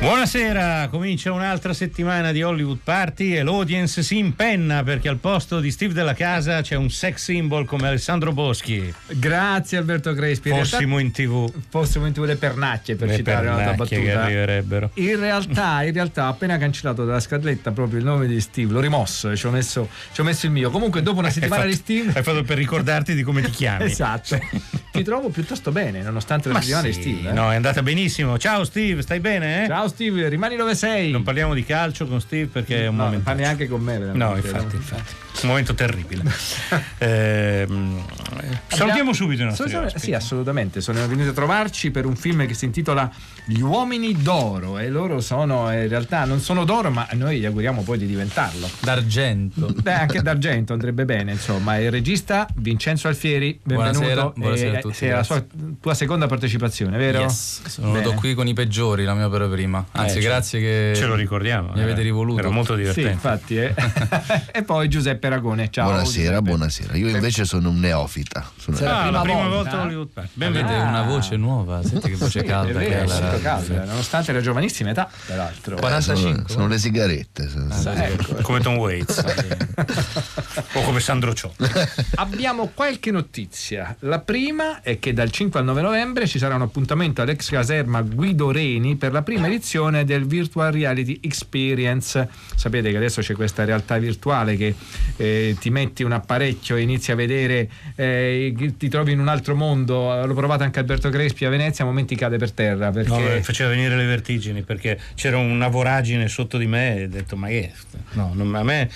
Buonasera, comincia un'altra settimana di Hollywood Party e l'audience si impenna perché al posto di Steve della Casa c'è un sex symbol come Alessandro Boschi. Grazie Alberto Crespi. Fossimo in tv. Fossimo in tv le pernacce per Le citare pernacchie battuta. che arriverebbero. In realtà, in realtà ho appena cancellato dalla scaletta proprio il nome di Steve, l'ho rimosso e ci ho messo, ci ho messo il mio. Comunque dopo una settimana Hai di fatto- Steve... Hai fatto per ricordarti di come ti chiami. Esatto. Ti trovo piuttosto bene, nonostante la Ma settimana sì, di Steve. eh. no, è andata benissimo. Ciao Steve, stai bene? eh? Ciao Steve, rimani dove sei. Non parliamo di calcio con Steve perché è un no, non momento. fa neanche con me. No, infatti, infatti. Un momento terribile. Ehm, salutiamo subito i nostri Sono- ospiti. Sì, assolutamente. Sono venuti a trovarci per un film che si intitola Gli uomini d'oro. E loro sono, eh, in realtà, non sono d'oro, ma noi gli auguriamo poi di diventarlo. D'argento. Beh, anche d'argento andrebbe bene, insomma. Il regista Vincenzo Alfieri, benvenuto. Buonasera, buonasera a Eh, tutti, Sei la sua, tua seconda partecipazione, vero? Yes, sono venuto qui con i peggiori, la mia per prima. Anzi, Eh, ce- grazie che Ce lo ricordiamo. mi avete era- rivoluto. Era molto Sì, divertente. infatti. eh. e poi Giuseppe Ragone, ciao. buonasera, Giuseppe. buonasera. Io invece sono un neofita. Sono- Ah, la prima prima volta? volta a Hollywood. Avete Benvenuto. Ah. una voce nuova, senti che voce Sì, calda è che vero, è la calda, nonostante la giovanissima età, peraltro. eh, 45. sono, sono le sigarette. sono- Ecco. Come Tom Waits. o come Sandro Ciotti. Abbiamo qualche notizia. La prima è che dal 5 al 9 novembre ci sarà un appuntamento all'ex caserma Guido Reni per la prima edizione del Virtual Reality Experience. Sapete che adesso c'è questa realtà virtuale che eh, ti metti un apparecchio e inizi a vedere, eh, ti trovi in un altro mondo. L'ho provato anche Alberto Crespi a Venezia, a momenti cade per terra perché No, faceva venire le vertigini perché c'era una voragine sotto di me e ho detto ma che? No, non- a me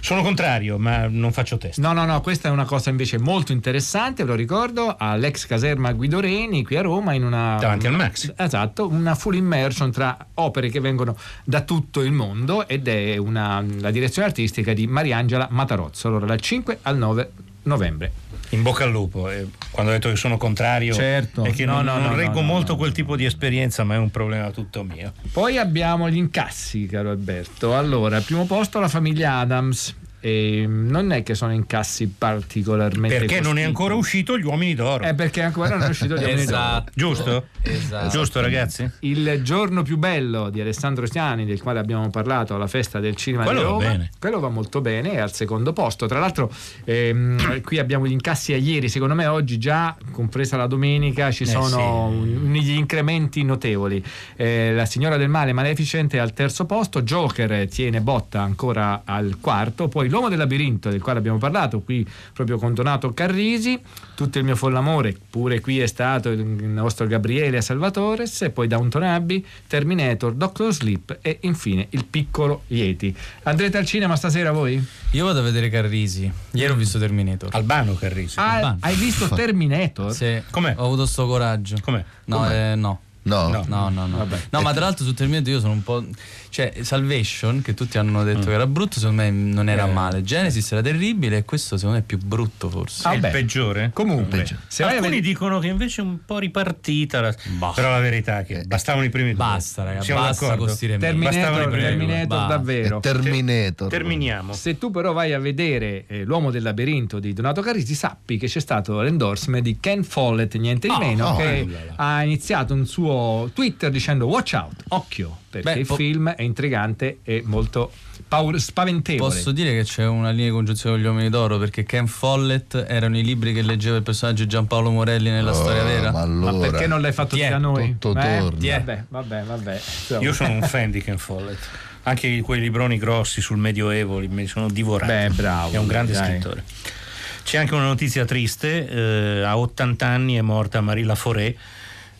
sono contrario ma non faccio test. No, no, no, questa è una cosa invece molto interessante, ve lo ricordo, all'ex caserma Guido Reni qui a Roma in una Davanti al Max. Esatto, una full immersion tra opere che vengono da tutto il mondo ed è una, la direzione artistica di Mariangela Matarozzo, allora dal 5 al 9 novembre. In bocca al lupo. E quando ho detto che sono contrario Certo. è che No, non, no, non no, reggo no, no, molto quel tipo di esperienza ma è un problema tutto mio. Poi abbiamo gli incassi, caro Alberto. Allora, al primo posto la famiglia Adams. E non è che sono incassi particolarmente Perché non è ancora uscito Gli Uomini d'Oro. Eh, perché ancora non è uscito gli uomini d'oro. Esatto. Giusto? Esatto. Giusto ragazzi? Il giorno più bello di Alessandro Stiani, del quale abbiamo parlato alla festa del cinema Quello di va Roma. bene. Quello va molto bene, è al secondo posto. Tra l'altro, ehm, qui abbiamo gli incassi a ieri. Secondo me, oggi già, compresa la domenica, ci Eh, sono sì. degli incrementi notevoli. Eh, la signora del male Maleficent è al terzo posto, Joker tiene botta ancora al quarto, poi l'uomo del labirinto, del quale abbiamo parlato, qui proprio con Donato Carrisi. Tutto il mio follamore, pure qui è stato il nostro Gabriele Salvatores, e poi Downton Abbey, Terminator, Doctor Sleep e infine il piccolo Yeti. Andrete al cinema stasera voi? Io vado a vedere Carrisi. Ieri ho visto Terminator. Albano Carrisi. Ah, Albano. hai visto Terminator? Sì, Com'è? ho avuto sto coraggio. Com'è? No, eh, no. No, No. No, no, no. Vabbè. No, ma tra l'altro su Terminator io sono un po'. Cioè, Salvation, che tutti hanno detto che era brutto, secondo me non era Eh. male. Genesis era terribile e questo secondo me è più brutto forse. Ah, È il peggiore? Comunque, Peggio. se Alcuni vedere- dicono che invece è un po' ripartita, la- Bah. però la verità è che bastavano i primi due. Basta, raga, Siamo basta d'accordo? con sti remake. Terminator, i primi due. Terminator Basta. davvero. Terminator. Terminiamo. Se tu però vai a vedere eh, L'uomo del labirinto di Donato Carrisi, sappi che c'è stato l'endorsement di Ken Follett, niente di Oh, meno, oh, che là. ha iniziato un suo Twitter dicendo watch out, occhio, perché Beh, il po- film è intrigante e molto paur- spaventevole. Posso dire che c'è una linea di congiunzione con gli uomini d'oro perché Ken Follett erano i libri che leggeva il personaggio Giampaolo Morelli nella Oh, storia vera. Ma Ma allora, perché non l'hai fatto è, da noi? tutto Eh? torna. Vabbè, vabbè, vabbè. Io sono un fan di Ken Follett. Anche quei libroni grossi sul Medioevo li- me li sono divorati. Beh, bravo, È un grande dai. scrittore. C'è anche una notizia triste: eh, a 80 anni è morta Marie Laforêt,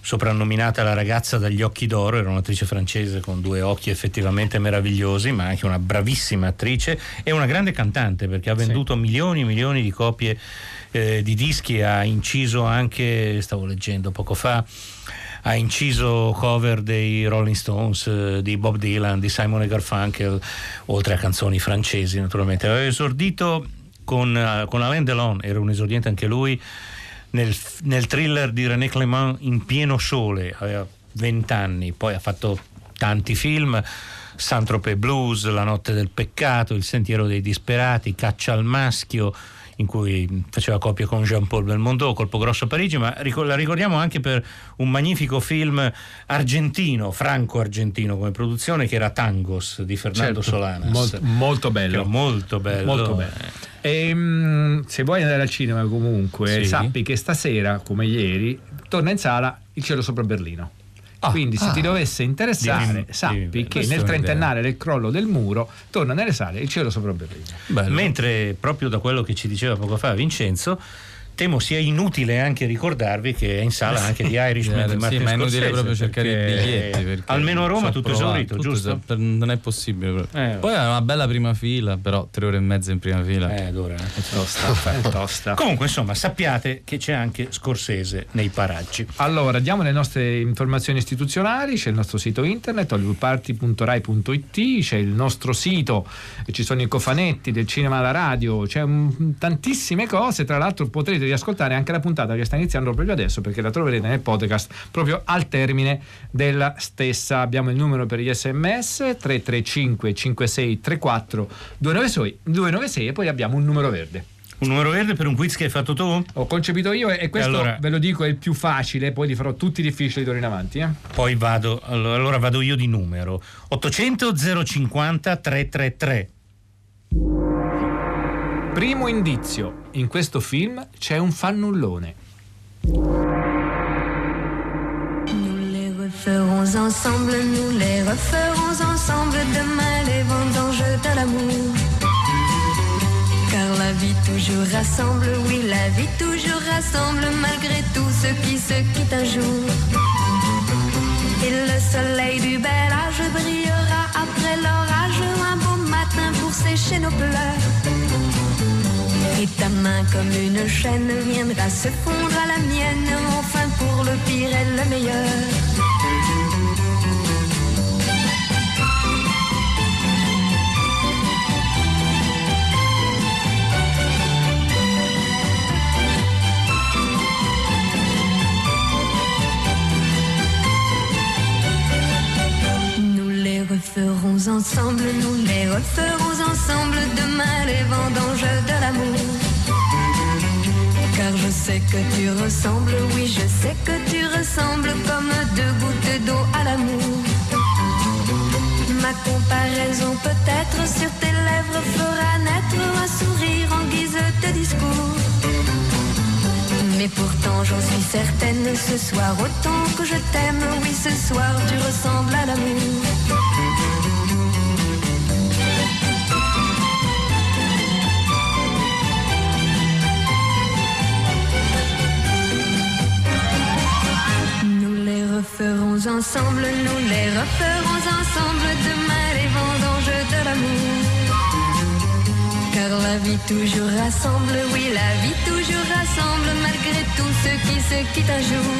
soprannominata la ragazza dagli occhi d'oro. Era un'attrice francese con due occhi effettivamente meravigliosi, ma anche una bravissima attrice e una grande cantante perché ha venduto milioni e milioni di copie eh, di dischi. Ha inciso anche, stavo leggendo poco fa ha inciso cover dei Rolling Stones, eh, di Bob Dylan, di Simon e Garfunkel, oltre a canzoni francesi naturalmente. Aveva esordito con, eh, con Alain Delon, era un esordiente anche lui, nel, nel thriller di René Clément In pieno sole, aveva 20 anni, poi ha fatto tanti film. Saint-Tropez Blues, La notte del peccato, Il sentiero dei disperati, Caccia al maschio, in cui faceva coppia con Jean-Paul Belmondo, Colpo Grosso a Parigi, ma la ricordiamo anche per un magnifico film argentino, franco-argentino come produzione, che era Tangos di Fernando Certo, Solanas. mol- molto bello. Molto bello. Molto bello. E, se vuoi andare al cinema comunque, Sì. sappi che stasera, come ieri, torna in sala Il cielo sopra Berlino. Quindi se ti dovesse interessare, Dimmi, sappi dimmi, che nel trentennale del crollo del muro torna nelle sale Il cielo sopra Berlino. Bello. Mentre proprio da quello che ci diceva poco fa Vincenzo, temo sia inutile anche ricordarvi che è in sala anche di Irishman di sì, Martin ma è inutile Scorsese, proprio cercare i biglietti. perché Almeno a Roma tutto provato, esaurito, tutto giusto? esa- per- non è possibile. proprio. Eh, Poi è una bella prima fila, però tre ore e mezza in prima fila. Eh, allora, eh. È tosta, è tosta. Comunque, insomma, sappiate che c'è anche Scorsese nei paraggi. Allora, diamo le nostre informazioni istituzionali, c'è il nostro sito internet hollywoodparty.rai.it, c'è il nostro sito, ci sono i cofanetti del cinema alla radio, c'è un- tantissime cose, tra l'altro potrete riascoltare anche la puntata che sta iniziando proprio adesso perché la troverete nel podcast proprio al termine della stessa. Abbiamo il numero per gli sms 335 5634 296 296 e poi abbiamo un numero verde. Un numero verde per un quiz che hai fatto tu? Ho concepito io e questo allora- ve lo dico è il più facile, poi li farò tutti difficili d'ora in avanti. Eh? Poi vado, allora, allora vado io di numero. 800 050 333. Primo indizio, in questo film c'è un fannullone. Nous les referons ensemble, nous les referons ensemble demain les vendanges de l'amour. Car la vie toujours rassemble, oui la vie toujours rassemble malgré tout ce qui se quitte un jour. Et le soleil du bel âge brillera après l'orage un beau matin pour sécher nos pleurs. Et ta main comme une chaîne viendra se fondre à la mienne, enfin pour le pire et le meilleur. Ensemble, nous les referons ensemble demain les vendanges de l'amour. Car je sais que tu ressembles, oui je sais que tu ressembles comme deux gouttes d'eau à l'amour. Ma comparaison peut-être sur tes lèvres fera naître un sourire en guise de discours. Mais pourtant j'en suis certaine, ce soir autant que je t'aime, oui ce soir tu ressembles à l'amour. Ensemble, nous les referons ensemble demain les vendanges de l'amour. Car la vie toujours rassemble, oui la vie toujours rassemble malgré tout ce qui se quitte un jour.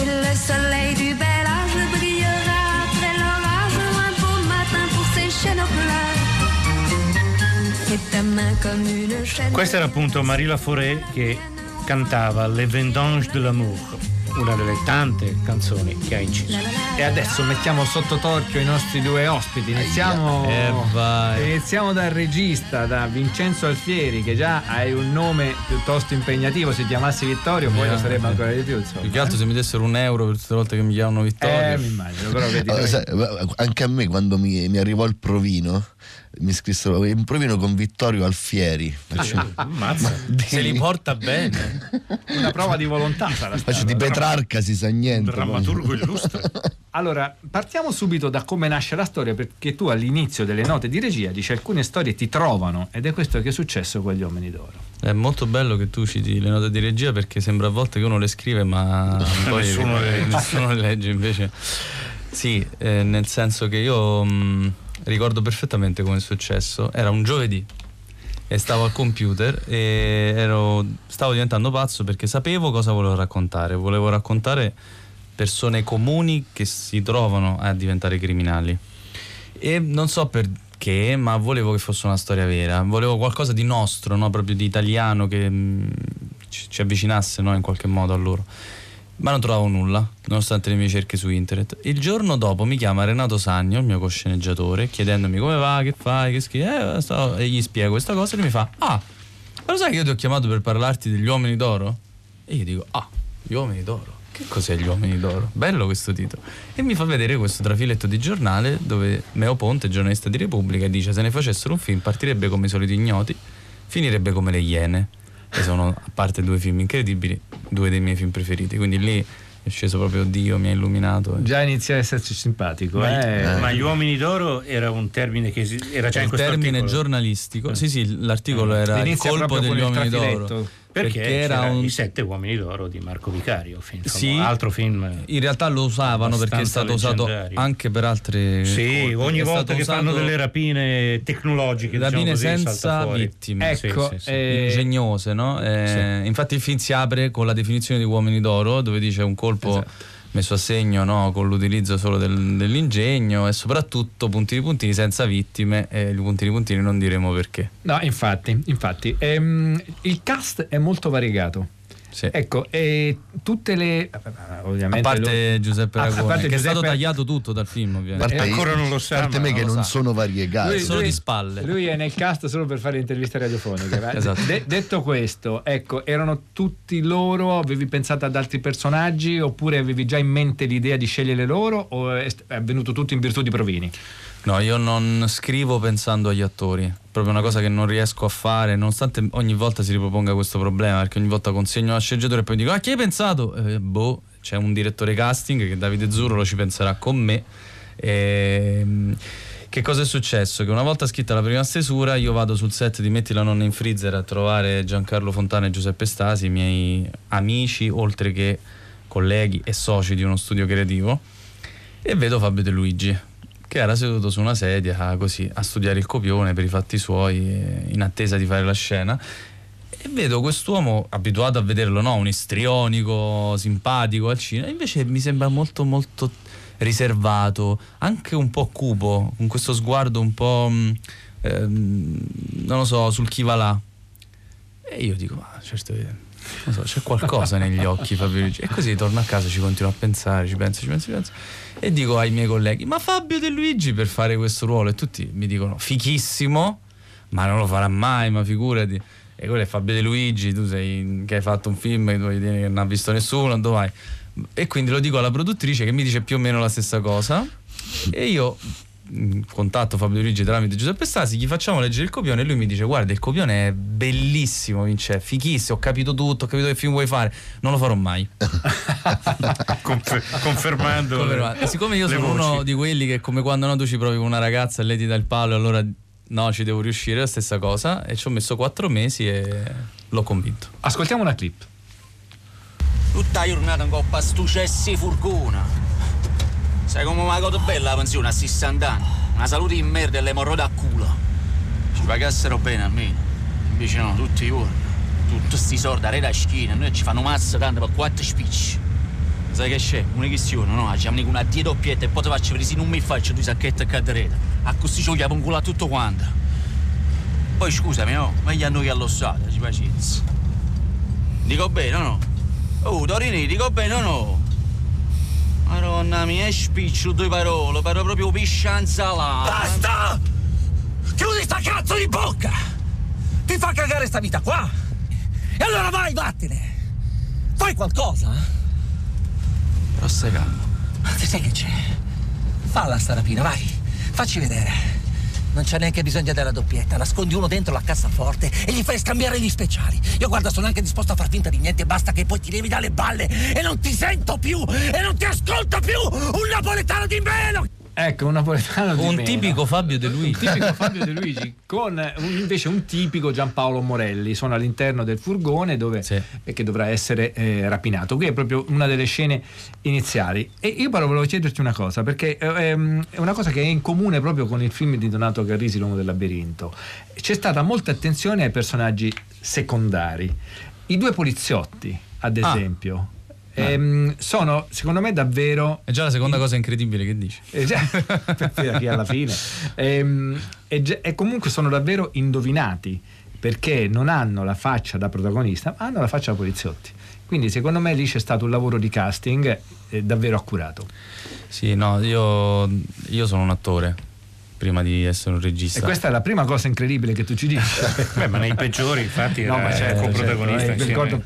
Et le soleil du bel âge brillera après l'orage un beau matin pour sécher nos pleurs. Et ta main comme une chaîne. Questa era appunto Marila Fauré che cantava Le Vendange de l'amour, una delle tante canzoni che ha inciso. E adesso mettiamo sotto torchio i nostri due ospiti. Iniziamo, Eh, iniziamo dal regista, da Vincenzo Alfieri, che già hai un nome piuttosto impegnativo. Se chiamassi Vittorio, poi Eh, lo sarebbe ancora di più. Insomma. Più che altro se mi dessero un euro per tutte le volte che mi chiamano Vittorio. Eh, mi immagino, però vedi. Allora, noi- sai, anche a me quando mi, mi arrivò il provino mi scrissero un provino con Vittorio Alfieri faccio, Ammazza. Se li porta bene. una prova di volontà sarà faccio stata. di Petrarca si sa niente Drammaturgo illustre. Allora, partiamo subito da come nasce la storia, perché tu all'inizio delle note di regia dici alcune storie ti trovano ed è questo che è successo con gli uomini d'oro. È molto bello che tu citi le note di regia perché sembra a volte che uno le scrive ma poi Nessuno le legge. nessuno le legge invece. Sì, eh, nel senso che io mh, ricordo perfettamente come è successo. Era un giovedì e stavo al computer e ero- stavo diventando pazzo perché sapevo cosa volevo raccontare. Volevo raccontare persone comuni che si trovano a diventare criminali. E non so perché, ma volevo che fosse una storia vera. Volevo qualcosa di nostro, no? proprio di italiano che ci, ci avvicinasse no? in qualche modo a loro. Ma non trovavo nulla, nonostante le mie ricerche su internet. Il giorno dopo mi chiama Renato Sagno, il mio cosceneggiatore, chiedendomi come va, che fai, che schifo, eh, sto- e gli spiego questa cosa e lui mi fa, ah, ma lo sai che io ti ho chiamato per parlarti degli uomini d'oro? E io dico, ah, gli uomini d'oro. Che cos'è gli uomini d'oro? Bello questo titolo. E mi fa vedere questo trafiletto di giornale dove Meo Ponte, giornalista di Repubblica, dice se ne facessero un film partirebbe come i soliti ignoti, finirebbe come le Iene. E sono, a parte due film incredibili, due dei miei film preferiti. Quindi lì è sceso proprio Dio, mi ha illuminato. Già inizia a esserci simpatico. Ma, eh. ma gli uomini d'oro era un termine che era già in il questo termine articolo. giornalistico. Sì, sì, l'articolo era il Inizia colpo proprio degli il uomini d'oro. Perché, era c'era un i sette uomini d'oro di Marco Vicario film, insomma, Sì. altro film In realtà lo usavano perché è stato usato anche per altre sì, colpi. ogni È volta che fanno usato delle rapine tecnologiche rapine diciamo così, senza vittime. Ecco, sì, sì. eh, ingegnose, no? Eh, Infatti il film si apre con la definizione di uomini d'oro, dove dice un colpo Esatto. Messo a segno no? con l'utilizzo solo del- dell'ingegno e soprattutto puntini puntini senza vittime e i puntini puntini non diremo perché. No, infatti, infatti. Ehm, il cast è molto variegato. Sì. Ecco, e tutte le... a Ovviamente parte Giuseppe A- a Ragone, parte che è stato Giuseppe- tagliato tutto dal film A ovviamente. parte, ancora non lo sa, a parte me che non lo non sa. sono variegati. Lui- solo di spalle. Lui è nel cast solo per fare interviste radiofoniche. Esatto. De- detto questo, ecco, erano tutti loro? Avevi pensato ad altri personaggi oppure avevi già in mente l'idea di scegliere loro o è st- è avvenuto tutto in virtù di Provini? No, io non scrivo pensando agli attori, proprio una cosa che non riesco a fare, nonostante ogni volta si riproponga questo problema, perché ogni volta consegno la sceneggiatura e poi dico, ah, chi hai pensato? Eh, boh, c'è un direttore casting che Davide Zurlo ci penserà con me. Ehm, che cosa è successo? Che una volta scritta la prima stesura io vado sul set di Metti la nonna in freezer a trovare Giancarlo Fontana e Giuseppe Stasi, i miei amici, oltre che colleghi e soci di uno studio creativo, e vedo Fabio De Luigi che era seduto su una sedia così a studiare il copione per i fatti suoi in attesa di fare la scena. E vedo quest'uomo abituato a vederlo no un istrionico simpatico al cinema invece mi sembra molto molto riservato anche un po' cupo con questo sguardo un po' mh, ehm, non lo so sul chi va là. E io dico ma certo eh, non so, c'è qualcosa negli occhi Fabio Luigi. E così torno a casa ci continuo a pensare ci penso ci penso ci penso. E dico ai miei colleghi ma Fabio De Luigi per fare questo ruolo? E tutti mi dicono fichissimo ma non lo farà mai ma figurati. E quello è Fabio De Luigi tu sei che hai fatto un film che, tu che non ha visto nessuno dove vai? E quindi lo dico alla produttrice che mi dice più o meno la stessa cosa. E io contatto Fabio Luigi tramite Giuseppe Stasi gli facciamo leggere il copione e lui mi dice guarda il copione è bellissimo Vince fichissimo ho capito tutto ho capito che film vuoi fare non lo farò mai Confer- confermando Confermato. E siccome io sono voci. uno di quelli che come quando no, tu ci provi con una ragazza e lei ti dà il palo e allora no ci devo riuscire è la stessa cosa e ci ho messo quattro mesi e l'ho convinto Ascoltiamo una clip. Tutta giornata in coppa a stu cessi furgona. Sai come ha godo bella la pensione a 60 anni? Una salute in merda e le morrode a culo. Ci pagassero bene almeno. Invece no, tutti i giorni. Tutti sti soldi a rete a schiena, noi ci fanno massa tanto per quattro spicci. Sai che c'è? Una questione, no? Facciamo una die doppietta e poi ti faccio vedere se non mi faccio due sacchetti a cadereta. A così ci vogliamo un culo a tutto quanto. Poi scusami, no? Meglio a noi che allo Stato, ci pazienza. Dico bene o no? Oh, Torini, dico bene o no? Madonna mia, è spiccio due parole, però proprio piscianza là. Basta! Chiudi sta cazzo di bocca! Ti fa cagare sta vita qua! E allora vai, vattene! Fai qualcosa! Però stai calmo. Ma sai che c'è? Falla sta rapina, vai! Facci vedere! Non c'è neanche bisogno della doppietta, nascondi uno dentro la cassaforte e gli fai scambiare gli speciali. Io guarda, sono anche disposto a far finta di niente, basta che poi ti levi dalle balle e non ti sento più e non ti ascolto più! Un napoletano di meno! Ecco, un napoletano di un meno. tipico Fabio De un Luigi tipico Fabio De Luigi con un- invece un tipico Giampaolo Morelli sono all'interno del furgone dove, Sì. e che dovrà essere eh, rapinato qui è proprio una delle scene iniziali e io però volevo chiederti una cosa perché eh, ehm, è una cosa che è in comune proprio con il film di Donato Carrisi L'uomo del labirinto c'è stata molta attenzione ai personaggi secondari i due poliziotti ad Ah. Esempio ehm, sono secondo me davvero è già la seconda cosa incredibile che dici eh, già, per chi alla fine. Ehm, e, e comunque sono davvero indovinati perché non hanno la faccia da protagonista, ma hanno la faccia da poliziotti. Quindi secondo me lì c'è stato un lavoro di casting eh, davvero accurato. Sì, no, io, io sono un attore prima di essere un regista. E questa è la prima cosa incredibile che tu ci dici. Beh, ma nei peggiori, infatti, No, era ma certo, coprotagonista certo, eh, insieme, ricordo-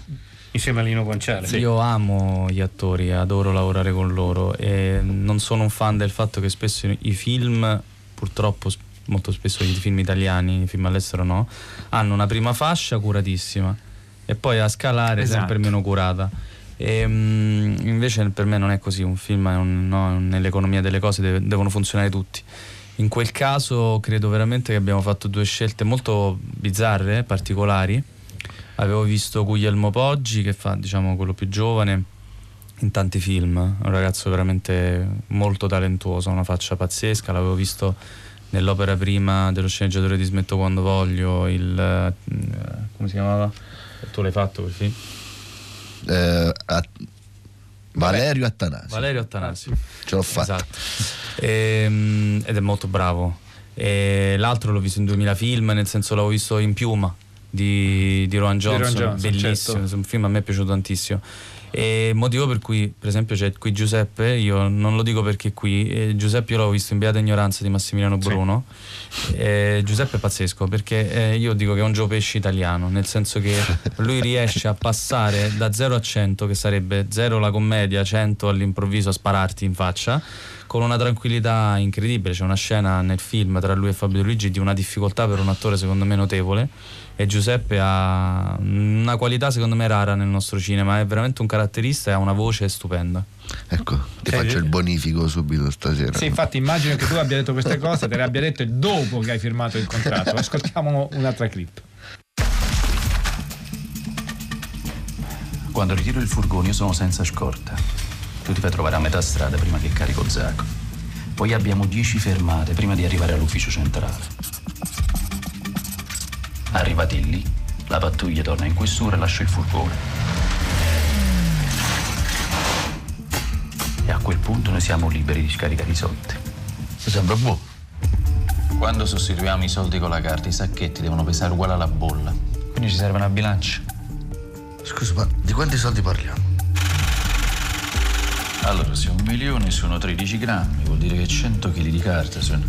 insieme a Lino Guanciale. Io amo gli attori, adoro lavorare con loro e non sono un fan del fatto che spesso i film, purtroppo molto spesso i film italiani, i film all'estero no, hanno una prima fascia curatissima e poi a scalare Esatto. sempre meno curata. E, mm, invece per me non è così, un film è un- no, nell'economia delle cose deve- devono funzionare tutti. In quel caso credo veramente che abbiamo fatto due scelte molto bizzarre, particolari. Avevo visto Guglielmo Poggi che fa diciamo quello più giovane in tanti film, è un ragazzo veramente molto talentuoso, ha una faccia pazzesca, l'avevo visto nell'opera prima dello sceneggiatore di Smetto quando voglio, il eh, come si chiamava? Tu l'hai fatto quel film? Eh, a- Valerio Attanasio. Valerio Attanasio. Ce l'ho fatta. Esatto. Ehm, ed è molto bravo. E l'altro l'ho visto in 2000 film, nel senso l'avevo visto in Piuma di, di Rowan Rowan Johnson, Johnson, bellissimo, certo. un film a me è piaciuto tantissimo. E motivo per cui, per esempio, c'è qui Giuseppe, io non lo dico perché qui, eh, Giuseppe io l'ho visto in Beata Ignoranza di Massimiliano Bruno. Eh, Giuseppe è pazzesco perché eh, io dico che è un Gio Pesci italiano, nel senso che lui riesce a passare da 0 a 100, che sarebbe 0 la commedia, 100 all'improvviso a spararti in faccia, con una tranquillità incredibile. C'è una scena nel film tra lui e Fabio Luigi di una difficoltà per un attore secondo me notevole e Giuseppe ha una qualità secondo me rara nel nostro cinema, è veramente un caratterista e ha una voce stupenda. Ecco, ti faccio il bonifico subito stasera. Sì, infatti immagino che tu abbia detto queste cose, te le abbia dette dopo che hai firmato il contratto. Ascoltiamo un'altra clip. Quando ritiro il furgone io sono senza scorta. Tu ti fai trovare a metà strada prima che carico il sacco. Poi abbiamo 10 fermate prima di arrivare all'ufficio centrale. Arrivati lì, la pattuglia torna in questura e lascia il furgone. E a quel punto noi siamo liberi di scaricare i soldi. Mi sembra buono. Quando sostituiamo i soldi con la carta, i sacchetti devono pesare uguale alla bolla. Quindi ci serve una bilancia. Scusa, ma di quanti soldi parliamo? Allora, se un milione sono 13 grammi, vuol dire che 100 kg di carta sono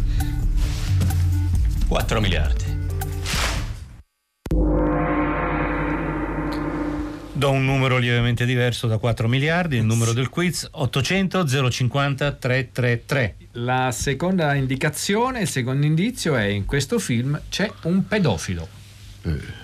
4 miliardi. Do un numero lievemente diverso da 4 miliardi, il numero del quiz 800 050 333. La seconda indicazione, il secondo indizio è in questo film c'è un pedofilo. You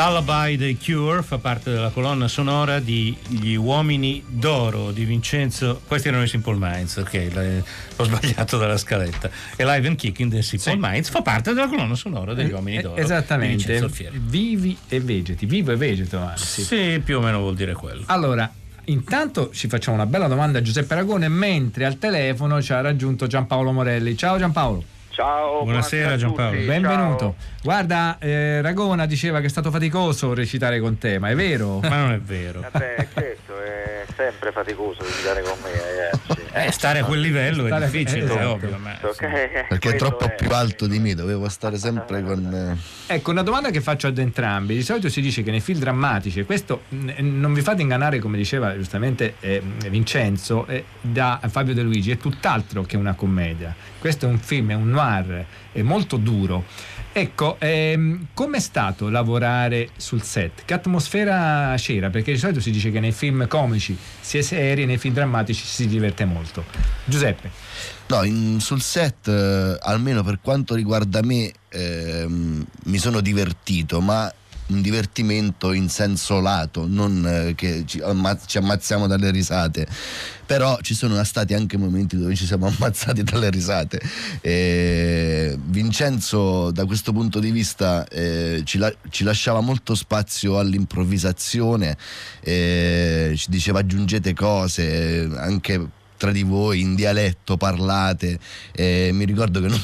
Lullaby dei Cure fa parte della colonna sonora di Gli uomini d'oro di Vincenzo. Questi erano i Simple Minds, ok, l'ho sbagliato dalla scaletta. E Live and Kicking dei Simple Minds fa parte della colonna sonora degli uomini Eh, d'oro. Esattamente. Vivi e vegeti, vivo e vegeto anzi. Sì, più o meno vuol dire quello. Allora, intanto ci facciamo una bella domanda a Giuseppe Aragone mentre al telefono ci ha raggiunto Giampaolo Morelli. Ciao Giampaolo. Ciao, Buonasera, Giampaolo. Benvenuto. Guarda, eh, Ragona diceva che è stato faticoso recitare con te, ma è vero? Ma non è vero. ciao. Vabbè, è sempre faticoso visitare con me, ragazzi. Eh, stare a quel livello è difficile, esatto. è ovvio. Ma... Ok, Perché è troppo è. più alto di me, dovevo stare sempre con... eh, Ecco, una domanda che faccio ad entrambi. Di solito si dice che nei film drammatici, e questo non vi fate ingannare, come diceva giustamente eh, Vincenzo, eh, da Fabio De Luigi, è tutt'altro che una commedia. Questo è un film, è un noir, è molto duro. Ecco, ehm, com'è stato lavorare sul set? Che atmosfera c'era? Perché di solito si dice che nei film comici si è seri nei film drammatici si diverte molto. Giuseppe. No, in- sul set, eh, almeno per quanto riguarda me, ehm, mi sono divertito, ma un divertimento in senso lato, non eh, che ci, amma- ci ammazziamo dalle risate. Però ci sono stati anche momenti dove ci siamo ammazzati dalle risate. E Vincenzo, da questo punto di vista, eh, ci, la- ci lasciava molto spazio all'improvvisazione, eh, ci diceva aggiungete cose, eh, anche tra di voi in dialetto parlate e mi ricordo che non,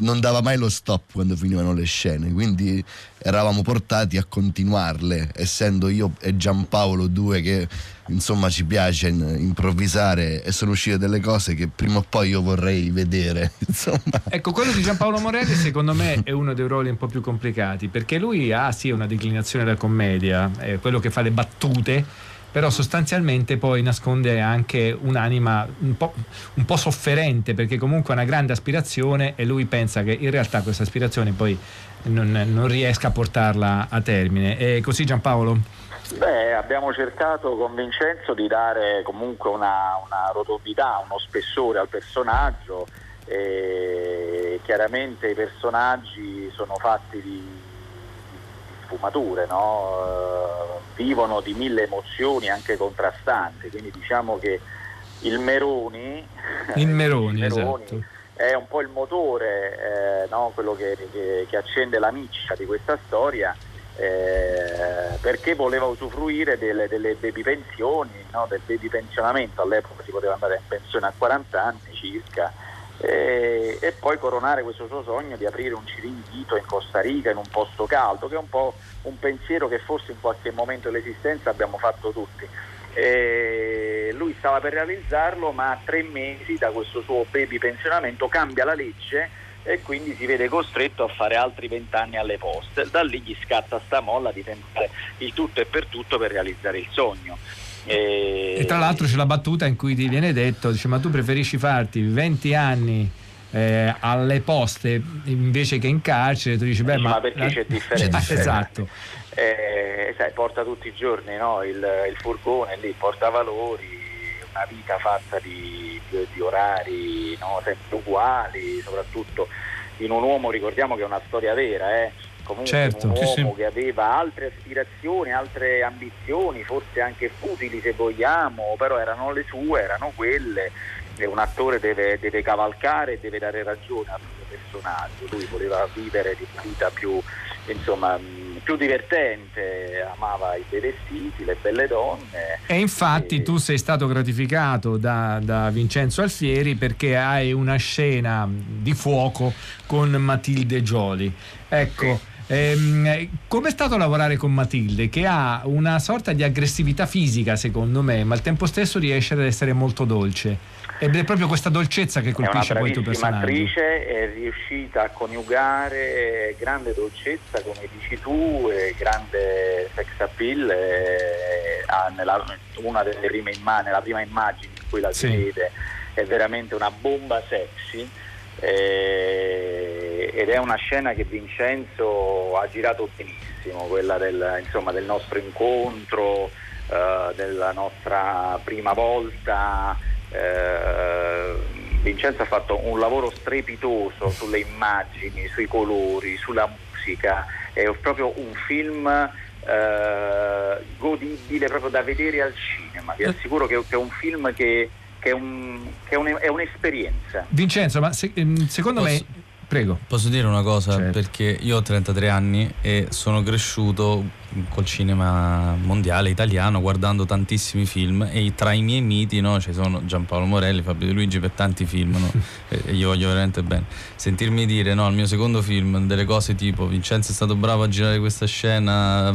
non dava mai lo stop quando finivano le scene quindi eravamo portati a continuarle essendo io e Giampaolo due che insomma ci piace improvvisare e sono uscite delle cose che prima o poi io vorrei vedere insomma. Ecco, quello di Giampaolo Morelli secondo me è uno dei ruoli un po' più complicati, perché lui ha sì una declinazione da commedia, è quello che fa le battute, però sostanzialmente poi nasconde anche un'anima un po', un po' sofferente, perché comunque ha una grande aspirazione e lui pensa che in realtà questa aspirazione poi non, non riesca a portarla a termine. E così Giampaolo? Beh, abbiamo cercato con Vincenzo di dare comunque una, una rotondità, uno spessore al personaggio e chiaramente i personaggi sono fatti di sfumature, no? Eh, vivono di mille emozioni anche contrastanti, quindi diciamo che il Meroni, Il Meroni, il Meroni esatto. è un po' il motore, eh, no? quello che, che- che accende la miccia di questa storia, eh, perché voleva usufruire delle, delle baby pensioni, no? del baby pensionamento, all'epoca si poteva andare in pensione a 40 anni circa, e, e poi coronare questo suo sogno di aprire un ciringhito in Costa Rica, in un posto caldo, che è un po' un pensiero che forse in qualche momento dell'esistenza abbiamo fatto tutti. E lui stava per realizzarlo, ma a tre mesi da questo suo baby pensionamento cambia la legge e quindi si vede costretto a fare altri vent'anni alle poste. Da lì gli scatta sta molla di tentare il tutto e per tutto per realizzare il sogno. E, E tra l'altro c'è la battuta in cui ti viene detto, dice, ma tu preferisci farti 20 anni eh, alle poste invece che in carcere, tu dici, beh, ma, ma perché c'è differenza? Ah, esatto. Eh, sai, porta tutti i giorni no? il, il furgone lì, porta valori, una vita fatta di, di- di orari no? sempre uguali, soprattutto in un uomo, ricordiamo che è una storia vera, eh? Comunque Certo, un sì, uomo sì. che aveva altre aspirazioni, altre ambizioni, forse anche futili se vogliamo, però erano le sue, erano quelle. E un attore deve, deve cavalcare e deve dare ragione al suo personaggio. Lui voleva vivere di una vita più, insomma, più divertente, amava i bei vestiti, le belle donne. E infatti tu sei stato gratificato da, da Vincenzo Alfieri perché hai una scena di fuoco con Matilde Gioli. Ecco, ehm, com'è stato lavorare con Matilde che ha una sorta di aggressività fisica secondo me, ma al tempo stesso riesce ad essere molto dolce. Ed è proprio questa dolcezza che È colpisce poi il tuo personaggio. attrice, è riuscita a coniugare grande dolcezza, come dici tu, e grande sex appeal. eh, ha nella, una delle prime imma- nella prima immagine in cui la si Sì. vede è veramente una bomba sexy. Eh, ed è una scena che Vincenzo ha girato benissimo, quella del, insomma, del nostro incontro, eh, della nostra prima volta. Eh, Vincenzo ha fatto un lavoro strepitoso sulle immagini, sui colori, sulla musica, è proprio un film eh, godibile proprio da vedere al cinema. Vi assicuro che, che è un film che, che è, un- che è un- è un'esperienza. Vincenzo, ma se- ehm, secondo me Prego. Posso dire una cosa? Certo. Perché io ho 33 anni e sono cresciuto col cinema mondiale italiano guardando tantissimi film e tra i miei miti no, ci sono Giampaolo Morelli, Fabio De Luigi per tanti film no? e, e io voglio veramente bene. Sentirmi dire no, al mio secondo film delle cose tipo Vincenzo è stato bravo a girare questa scena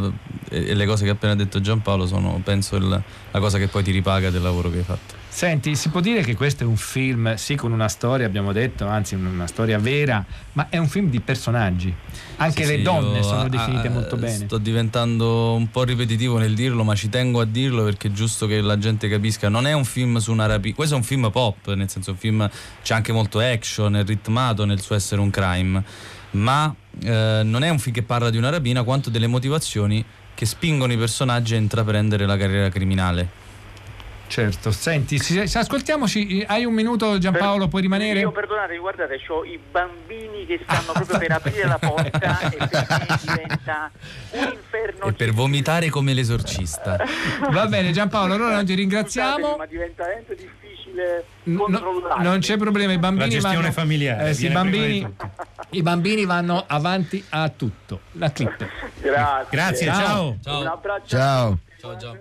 e, e le cose che ha appena detto Giampaolo sono penso il- la cosa che poi ti ripaga del lavoro che hai fatto. Senti, si può dire che questo è un film, sì, con una storia, abbiamo detto, anzi una storia vera, ma è un film di personaggi. Anche Sì, le sì, donne sono definite ah, molto bene. Sto diventando un po' ripetitivo nel dirlo, ma ci tengo a dirlo perché è giusto che la gente capisca. Non è un film su una rapina, questo è un film pop, nel senso un film c'è anche molto action, è ritmato nel suo essere un crime, ma eh, non è un film che parla di una rapina quanto delle motivazioni che spingono i personaggi a intraprendere la carriera criminale. Certo, senti, si- se- ascoltiamoci, hai un minuto Giampaolo, puoi rimanere? Io perdonate, guardate, ho i bambini che stanno proprio per aprire la porta e per me diventa un inferno. E per vomitare come l'esorcista. Va bene Giampaolo, allora noi ti ringraziamo. Ma diventa veramente difficile No, controllare. non c'è problema, i bambini La gestione vanno, familiare eh, sì, bambini, i bambini vanno avanti a tutto. La clip. Grazie. Grazie, ciao. Un abbraccio. Ciao. Ciao, ciao.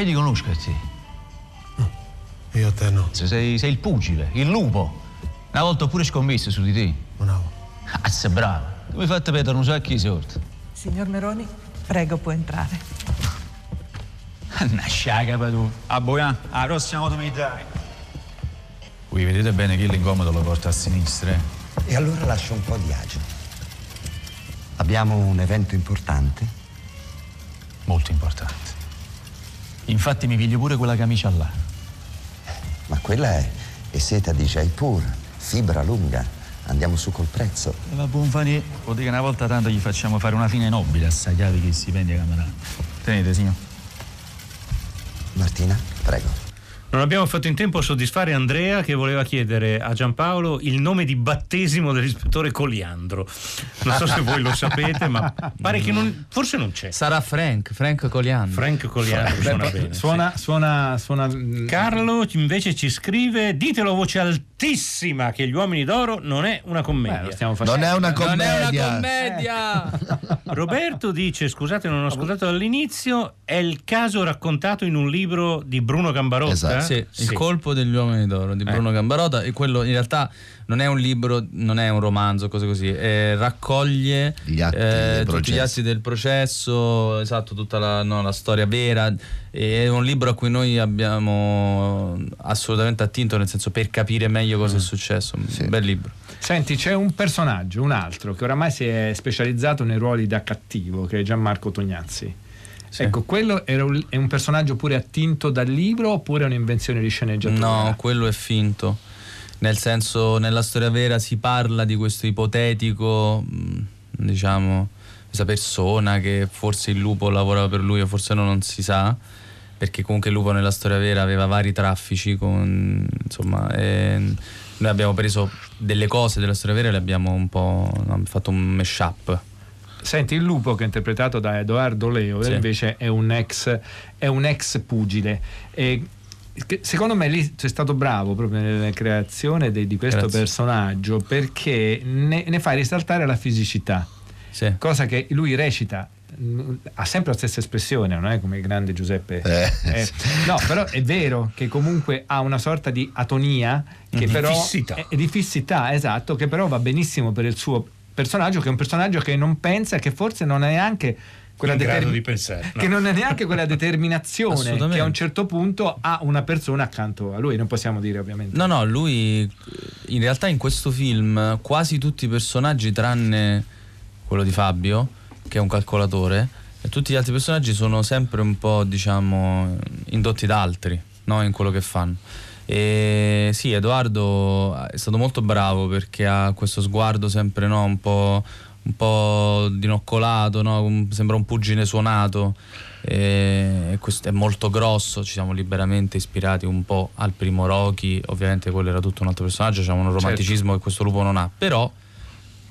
Ma io ti conosco a te. Io a te no. Sei, sei il pugile, il lupo. Una volta ho pure scommesso su di te. Bravo. Ah, sei bravo. Tu mi hai fatto perdere un sacco di sorti. Signor Meroni, prego, può entrare. Una per tu. A Boian, la prossima volta mi dai. Qui vedete bene che l'incomodo lo porta a sinistra. eh? E allora lascia un po' di agio. Abbiamo un evento importante. Molto importante. Infatti mi piglio pure quella camicia là. Ma quella è, è seta di Jaipur, fibra lunga. Andiamo su col prezzo. E va buon fanì. Vuol dire che una volta tanto gli facciamo fare una fine nobile a sta chiave che si vende camerata. Tenete, signor. Martina, prego. Non abbiamo fatto in tempo a soddisfare Andrea che voleva chiedere a Giampaolo il nome di battesimo dell'ispettore Coliandro. Non so se voi lo sapete, ma pare che non, forse non c'è. Sarà Frank, Frank Coliandro. Frank Coliandro Beh, suona bene. suona, suona, suona, mm, Carlo invece ci scrive: ditelo a voce altissima che Gli uomini d'oro non è una commedia. Beh, stiamo facendo. Non è una Non è una commedia. commedia! Roberto dice: Scusate, non ho ascoltato dall'inizio. È il caso raccontato in un libro di Bruno Gambarotta? Esatto. Sì, Il colpo degli uomini d'oro di Bruno Gambarota e quello in realtà non è un libro, non è un romanzo, cose così, eh, raccoglie Gli atti eh, tutti gli atti del processo, esatto, tutta la, no, la storia vera. È un libro a cui noi abbiamo assolutamente attinto, nel senso per capire meglio cosa è successo. Un bel libro. Senti, c'è un personaggio, un altro, che oramai si è specializzato nei ruoli da cattivo, che è Gianmarco Tognazzi. Ecco, quello era un- è un personaggio pure attinto dal libro oppure è un'invenzione di sceneggiatura? No, quello è finto. Nel senso, nella storia vera si parla di questo ipotetico, mh, diciamo, questa persona che forse il lupo lavorava per lui o forse no, non si sa, perché comunque il lupo nella storia vera aveva vari traffici, con, insomma, noi abbiamo preso delle cose della storia vera e le abbiamo un po' abbiamo fatto un mashup. Senti, il lupo che è interpretato da Edoardo Leo Sì. invece è un ex, è un ex pugile. E secondo me lì sei stato bravo proprio nella creazione de- di questo Grazie. personaggio perché ne, ne fai risaltare la fisicità, Sì. cosa che lui recita. Ha sempre la stessa espressione, non è come il grande Giuseppe. Eh, Eh, no, però è vero che comunque ha una sorta di atonia che Di però fissità. è- di fissità, esatto, che però va benissimo per il suo personaggio, che è un personaggio che non pensa che forse non è neanche quella In grado determi- di pensare, no. che non è neanche quella determinazione che a un certo punto ha una persona accanto a lui, non possiamo dire ovviamente. No, no, lui in realtà in questo film quasi tutti i personaggi, tranne quello di Fabio, che è un calcolatore, e tutti gli altri personaggi sono sempre un po', diciamo, indotti da altri, no? In quello che fanno. E sì, Edoardo è stato molto bravo perché ha questo sguardo sempre no, un po', un po' dinoccolato, no? Sembra un pugile suonato. E questo è molto grosso, ci siamo liberamente ispirati un po' al primo Rocky, ovviamente quello era tutto un altro personaggio, c'è un romanticismo che questo lupo non ha, però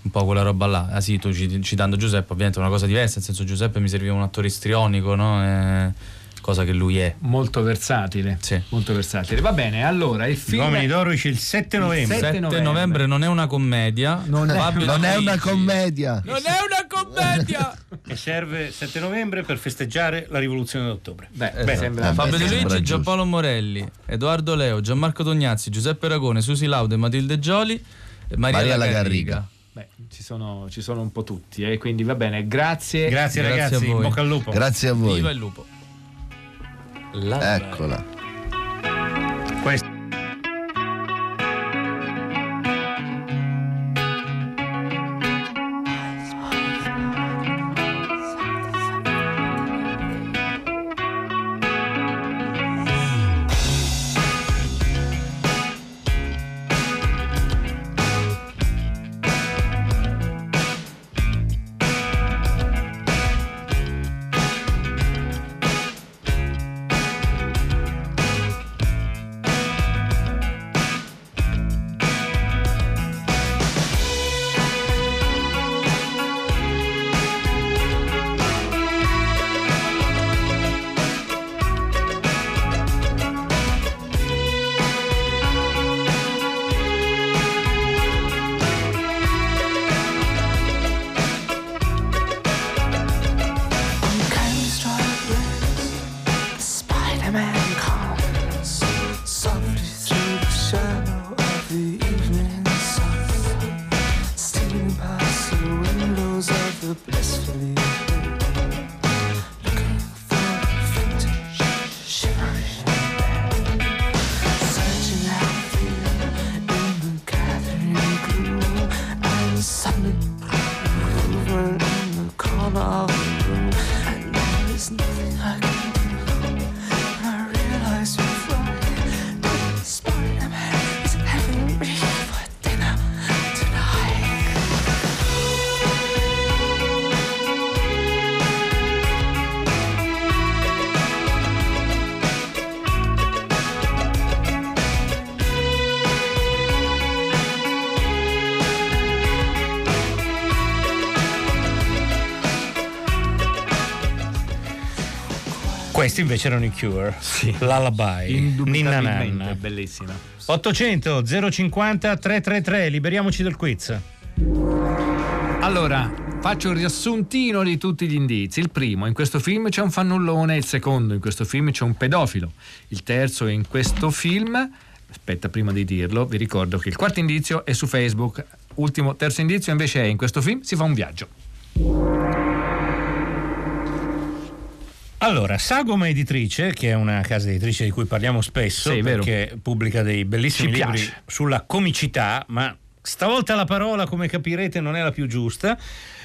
un po' quella roba là, ah sì, tu citando Giuseppe, ovviamente è una cosa diversa, nel senso Giuseppe mi serviva un attore istrionico, no? E cosa che lui è. Molto versatile. Sì. Molto versatile. Va bene, allora il film. uomini d'oro esce il 7 novembre. Il 7 7 novembre. novembre. non è una commedia. Non è- Fabio Non è una commedia. Non è una commedia. E serve 7 novembre per festeggiare la rivoluzione d'ottobre. Beh, Esatto. sembra Eh, Fabio beh, De sembra Luigi. Giampaolo Morelli, Edoardo Leo, Gianmarco Tognazzi, Giuseppe Ragone, Susi Laude, Matilde Gioli e Maria, Maria La Garriga. Garriga. Beh, ci sono, ci sono un po' tutti, eh, quindi va bene, grazie. Grazie, Grazie ragazzi, a voi. in bocca al lupo. Grazie a voi. Viva il lupo. La- Eccola. Questi invece erano i Cure. Lullaby. Ninna Nanna. bellissima. 800 050 333, liberiamoci del quiz. Allora, faccio un riassuntino di tutti gli indizi. Il primo, in questo film c'è un fannullone, il secondo, in questo film c'è un pedofilo. Il terzo, in questo film, aspetta prima di dirlo, vi ricordo che il quarto indizio è su Facebook. Ultimo, terzo indizio invece è in questo film si fa un viaggio. Allora, Sagoma Editrice, che è una casa editrice di cui parliamo spesso, Sì, vero. perché pubblica dei bellissimi Ci libri piace. sulla comicità, ma stavolta la parola, come capirete, non è la più giusta,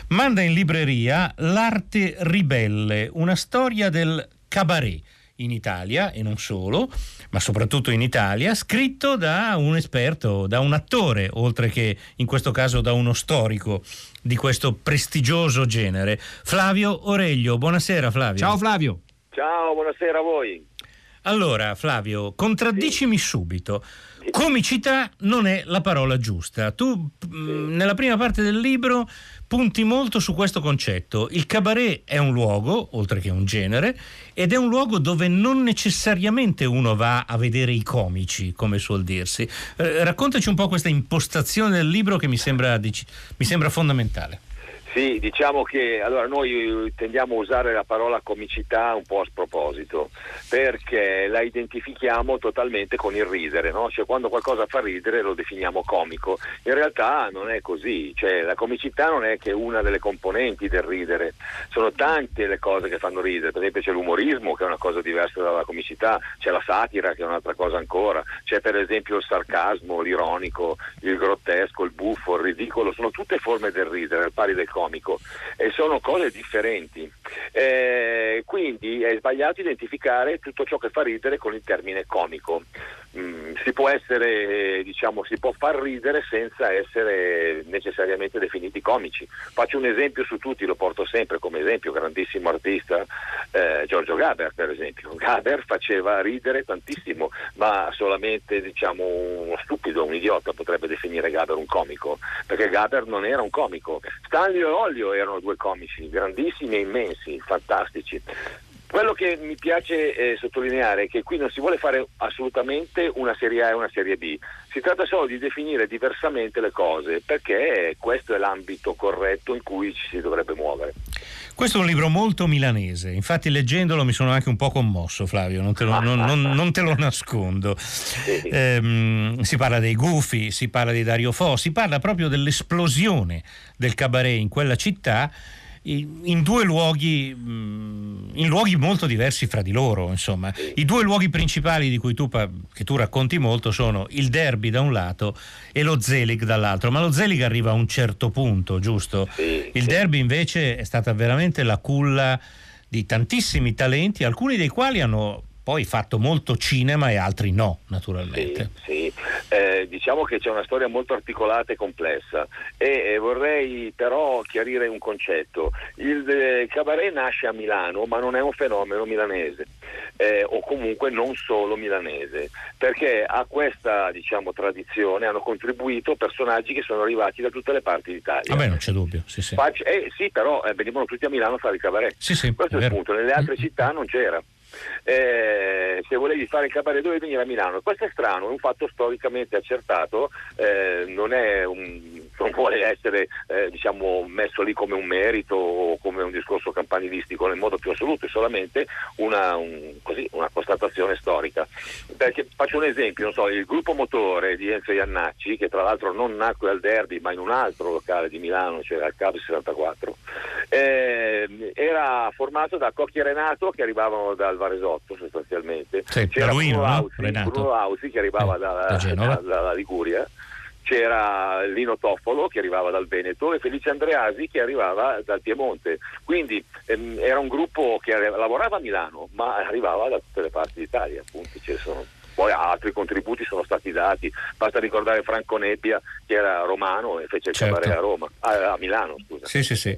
manda in libreria L'arte ribelle, una storia del cabaret in Italia e non solo, ma soprattutto in Italia, scritto da un esperto, da un attore, oltre che in questo caso da uno storico di questo prestigioso genere. Flavio Oreglio, buonasera Flavio. Ciao Flavio. Ciao, buonasera a voi. Allora, Flavio, contraddicimi subito. Comicità non è la parola giusta. Tu mh, nella prima parte del libro punti molto su questo concetto. Il cabaret è un luogo, oltre che un genere, ed è un luogo dove non necessariamente uno va a vedere i comici, come suol dirsi. Eh, raccontaci un po' questa impostazione del libro che mi sembra, dici- mi sembra fondamentale. Sì, diciamo che allora noi tendiamo a usare la parola comicità un po' a sproposito, perché la identifichiamo totalmente con il ridere, no? Cioè quando qualcosa fa ridere lo definiamo comico. In realtà non è così, cioè la comicità non è che una delle componenti del ridere, sono tante le cose che fanno ridere, per esempio c'è l'umorismo che è una cosa diversa dalla comicità, c'è la satira che è un'altra cosa ancora, c'è per esempio il sarcasmo, l'ironico, il grottesco, il buffo, il ridicolo, sono tutte forme del ridere, al pari del comico e sono cose differenti. Eh, quindi è sbagliato identificare tutto ciò che fa ridere con il termine comico. Mm, si può essere, diciamo, si può far ridere senza essere necessariamente definiti comici. Faccio un esempio su tutti, lo porto sempre come esempio, grandissimo artista, eh, Giorgio Gaber per esempio. Gaber faceva ridere tantissimo, ma solamente diciamo uno stupido, un idiota potrebbe definire Gaber un comico, perché Gaber non era un comico. Stanlio Ollio erano due comici, grandissimi e immensi, fantastici. Quello che mi piace eh, sottolineare è che qui non si vuole fare assolutamente una serie A e una serie B, si tratta solo di definire diversamente le cose, perché questo è l'ambito corretto in cui ci si dovrebbe muovere. Questo è un libro molto milanese, infatti leggendolo mi sono anche un po' commosso Flavio, non te lo, non- non- non te lo nascondo. Ehm, si parla dei gufi, si parla di Dario Fo, si parla proprio dell'esplosione del cabaret in quella città in due luoghi, mh, in luoghi molto diversi fra di loro. Insomma. I due luoghi principali di cui tu, tu racconti molto sono il derby da un lato e lo Zelig dall'altro, ma lo Zelig arriva a un certo punto, giusto? il derby invece è stata veramente la culla di tantissimi talenti, alcuni dei quali hanno poi fatto molto cinema e altri no, naturalmente. Sì, eh, diciamo che c'è una storia molto articolata e complessa e eh, vorrei però chiarire un concetto. Il eh, cabaret nasce a Milano ma non è un fenomeno milanese eh, o comunque non solo milanese perché a questa diciamo, tradizione hanno contribuito personaggi che sono arrivati da tutte le parti d'Italia. Vabbè, non c'è dubbio. Sì, sì. Faccio- eh, sì, però eh, venivano tutti a Milano a fare il cabaret. Sì, sì, Questo è è il punto, nelle altre città non c'era. Eh, se volevi fare il cabaret dovevi venire a Milano. Questo è strano, è un fatto storicamente accertato, eh, non, è un- non vuole essere eh, diciamo, messo lì come un merito o come un discorso campanilistico nel modo più assoluto, è solamente una, un- così, una constatazione storica. Perché, faccio un esempio, non so, il gruppo motore di Enzo Iannacci, che tra l'altro non nacque al Derby ma in un altro locale di Milano, c'era il Cab 64, eh, era formato da Cocchi e Renato che arrivavano dal Varesotto sostanzialmente. Sì, C'era da Bruno no? Bruno Lauzi che arrivava Eh, da Genova. dalla Liguria. C'era Lino Toffolo che arrivava dal Veneto e Felice Andreasi che arrivava dal Piemonte. Quindi ehm, era un gruppo che lavorava a Milano ma arrivava da tutte le parti d'Italia. Appunto. Poi altri contributi sono stati dati, basta ricordare Franco Nebbia che era romano e fece il Certo. cabaret a Roma, a Milano scusa. Sì, sì, sì.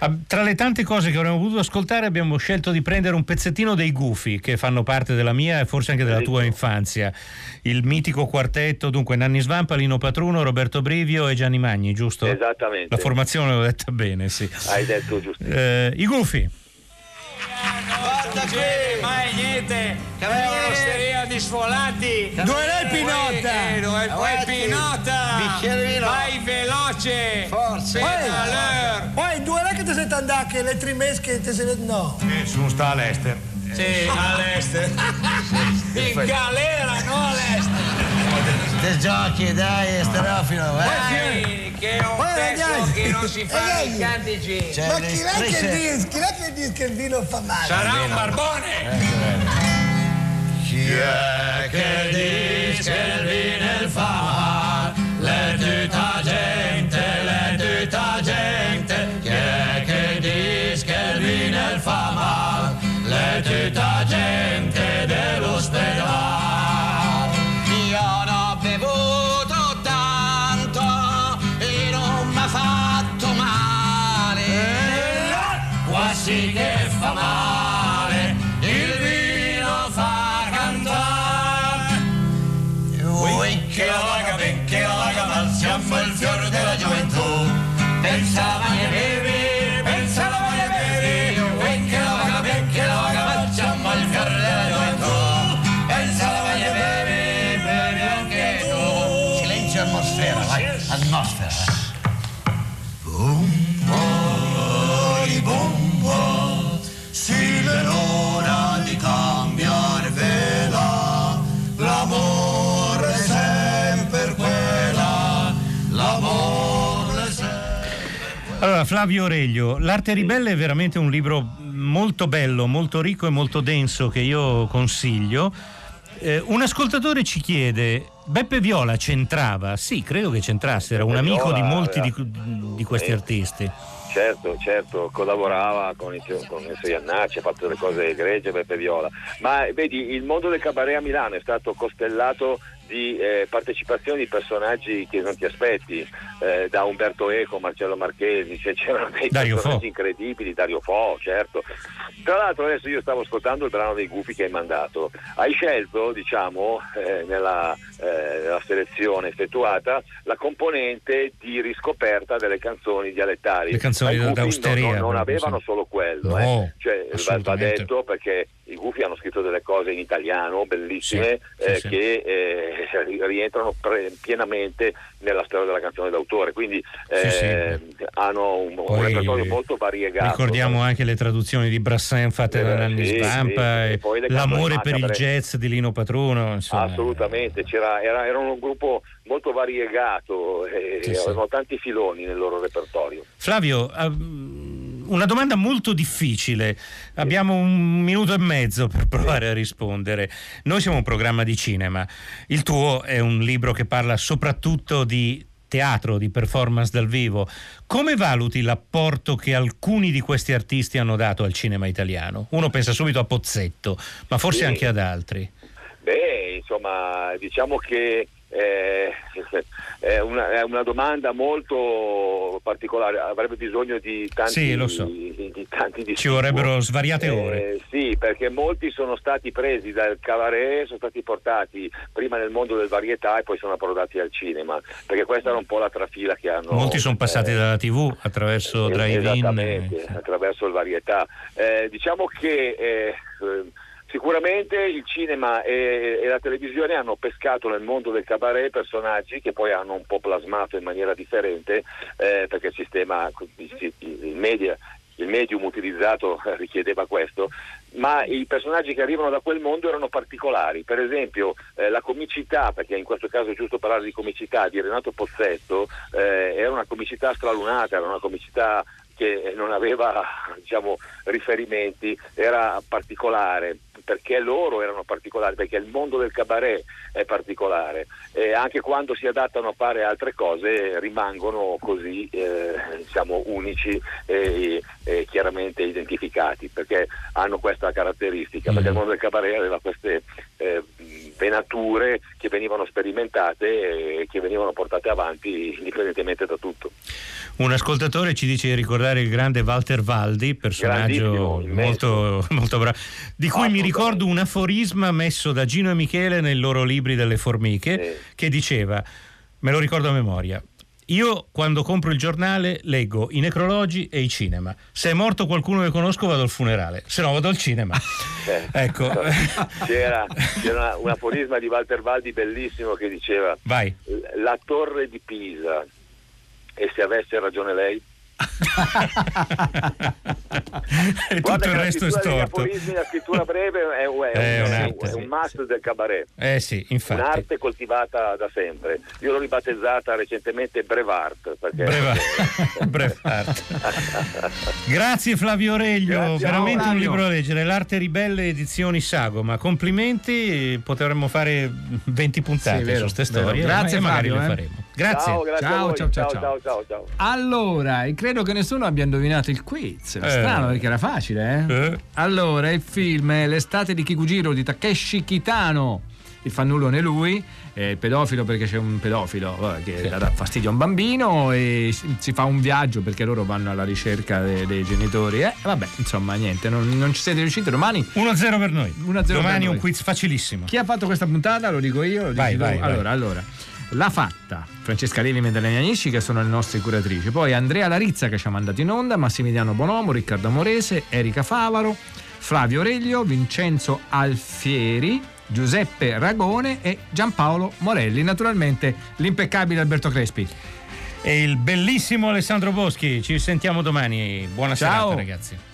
Ah, Tra le tante cose che avremmo potuto ascoltare abbiamo scelto di prendere un pezzettino dei Gufi che fanno parte della mia e forse anche della tua infanzia. Il mitico quartetto, dunque Nanni Svampa, Lino Patruno, Roberto Brivio e Gianni Magni, giusto? Esattamente. La formazione l'ho detta bene, sì. Hai detto giusto. Eh, I Gufi. Guarda qui, mai niente. Che aveva un'osteria di sfolati. Dove l'hai Pinotta? Eh, dove poi Avanti. Pinotta? Vino. Vai veloce. Forza. Pedaleur. Poi due là che ti siete andati, che le trimesche te se ne... No. Nessuno sta all'estero. Sì, all'est. In galera, no all'est. Te giochi, dai, sterofilo, Dai, che è un Vai, pezzo dai. che non si fa Eh, nei cantici. Ma chi l'è che dice, chi l'è che dice che il vino fa male? Sarà un barbone. Chi è che dice che il vino fa Allora, Flavio Aurelio, L'arte ribelle è veramente un libro molto bello, molto ricco e molto denso che io consiglio. Eh, un ascoltatore ci chiede, Beppe Viola c'entrava? Sì, credo che c'entrasse, era un Beppe amico di Viola molti di, di questi Sì. artisti. Certo, certo, collaborava con il con Enzo Iannacci, ha fatto delle cose egregie Beppe Viola, ma vedi il mondo del cabaret a Milano è stato costellato di eh, partecipazioni di personaggi che non ti aspetti, eh, da Umberto Eco, Marcello Marchesi, cioè, c'erano dei Dario personaggi Fo. incredibili, Dario Fo, certo. Tra l'altro adesso io stavo ascoltando il brano dei Gufi che hai mandato. Hai scelto, diciamo, eh, nella, eh, nella selezione effettuata, la componente di riscoperta delle canzoni dialettali. Le canzoni Gufi d'austeria, Non, non avevano sì. solo quello, No, eh. cioè, va, detto perché i Gufi hanno scritto delle cose in italiano bellissime Sì, sì, eh, sì. che eh, rientrano pre- pienamente nella storia della canzone d'autore, quindi Sì, sì. eh, hanno un, un repertorio molto variegato. Ricordiamo anche le traduzioni di Brassin fatte da Eh, Nanni sì, le l'amore per il jazz di Lino Patruno. Insomma. Assolutamente, c'era, era, era un gruppo molto variegato e sì. avevano tanti filoni nel loro repertorio. Flavio, ehm, una domanda molto difficile. Abbiamo un minuto e mezzo per provare a rispondere. Noi siamo un programma di cinema. Il tuo è un libro che parla soprattutto di teatro, di performance dal vivo. Come valuti l'apporto che alcuni di questi artisti hanno dato al cinema italiano? Uno pensa subito a Pozzetto, ma forse Sì. anche ad altri. Beh, insomma, diciamo che eh, è, una, è una domanda molto particolare, avrebbe bisogno di tanti, Sì, lo so. di, di tanti Ci vorrebbero svariate Eh, ore. Sì, perché molti sono stati presi dal cabaret, sono stati portati prima nel mondo del varietà e poi sono approdati al cinema, perché questa era un po' la trafila che hanno... Molti sono passati eh, dalla TV attraverso eh, drive-in. Esattamente, attraverso il varietà. Eh, diciamo che eh, eh, sicuramente il cinema e, e la televisione hanno pescato nel mondo del cabaret personaggi che poi hanno un po' plasmato in maniera differente eh, perché il sistema, il, media il medium utilizzato richiedeva questo, ma i personaggi che arrivano da quel mondo erano particolari. Per esempio eh, la comicità, perché in questo caso è giusto parlare di comicità, di Renato Pozzetto, eh, era una comicità stralunata, era una comicità che non aveva diciamo, riferimenti, era particolare perché loro erano particolari, perché il mondo del cabaret è particolare e anche quando si adattano a fare altre cose rimangono così eh, diciamo, unici e, e chiaramente identificati perché hanno questa caratteristica, perché il mondo del cabaret aveva queste eh, venature che venivano sperimentate e che venivano portate avanti indipendentemente da tutto. Un ascoltatore ci dice di ricordare il grande Walter Valdi, personaggio molto, molto bravo, di cui mi ricordo un aforisma messo da Gino e Michele nei loro libri delle formiche, che diceva, me lo ricordo a memoria, io quando compro il giornale leggo i necrologi e i cinema. Se è morto qualcuno che conosco vado al funerale, se no vado al cinema. Eh, Ecco. C'era, c'era un aforisma di Walter Valdi bellissimo che diceva Vai. la torre di Pisa e se avesse ragione lei e Guarda tutto il resto è storto. la scrittura breve è, un- è È un, un'arte, è un sì, must del cabaret Eh sì, infatti. un'arte coltivata da sempre io l'ho ribattezzata recentemente Brevart perché Breva- Brevart. Grazie Flavio Aurelio, Grazie, veramente un libro da leggere, L'arte ribelle edizioni Sagoma. Complimenti, potremmo fare 20 puntate Sì, su queste storie Grazie, e magari Flavio, le eh. faremo. Grazie. ciao grazie Ciao, ciao, ciao, ciao, ciao, ciao, ciao. Allora, e credo che nessuno abbia indovinato il quiz. Eh. Strano perché era facile, eh? Allora, il film è L'estate di Kikujiro di Takeshi Kitano. Il fannullone lui, è il pedofilo perché c'è un pedofilo vabbè, che dà fastidio a un bambino e si fa un viaggio perché loro vanno alla ricerca de- dei genitori. Eh, vabbè, insomma, niente, non, non ci siete riusciti. Domani 1-0 per noi. 1-0 per Domani noi. un quiz facilissimo. Chi ha fatto questa puntata? Lo dico io, lo Vai, vai, vai. Allora, allora. L'ha fatta Francesca Levi e Maddalena Agnisci che sono le nostre curatrici. Poi Andrea Larizza che ci ha mandato in onda, Massimiliano Bonomo, Riccardo Amorese, Erika Favaro, Flavio Aurelio, Vincenzo Alfieri, Giuseppe Ragone e Giampaolo Morelli. Naturalmente l'impeccabile Alberto Crespi. E il bellissimo Alessandro Boschi. Ci sentiamo domani. Buona Ciao. serata ragazzi.